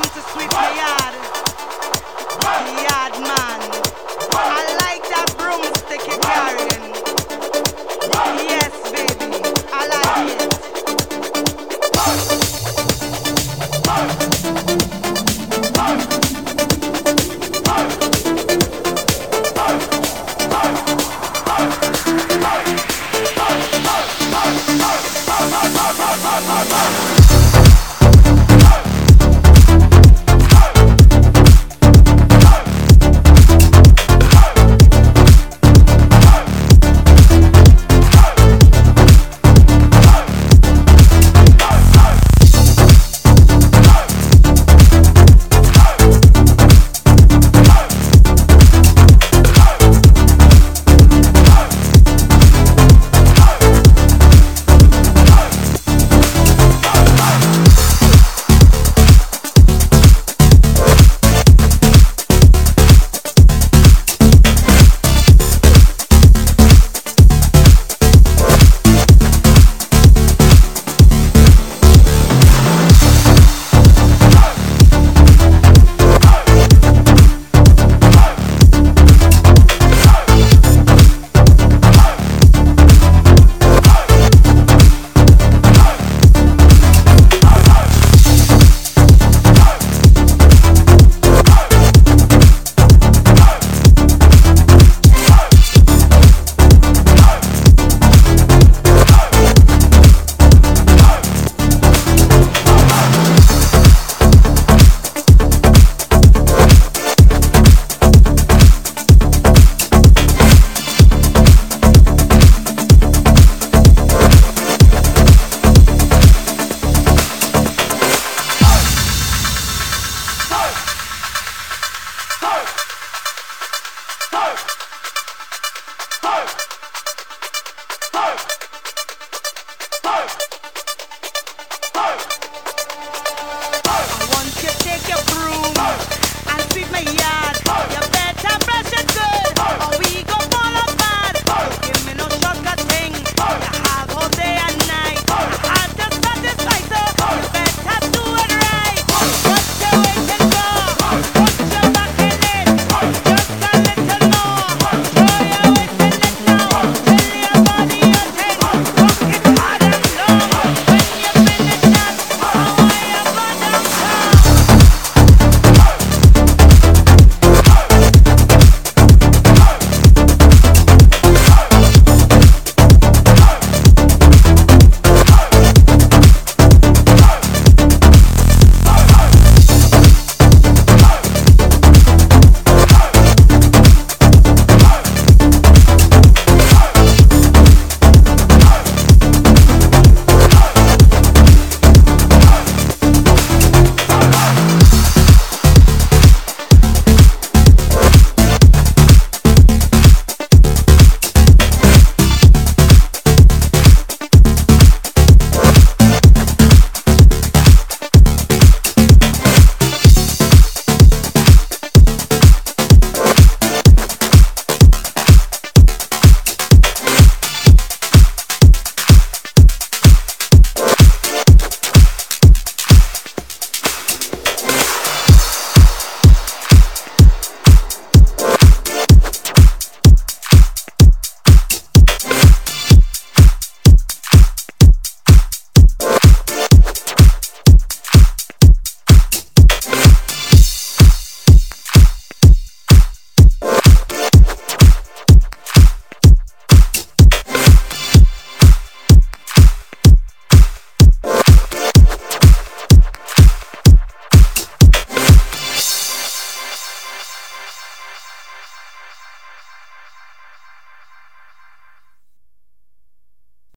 come to sweep my yard. Yard man. I like that broomstick you're carrying.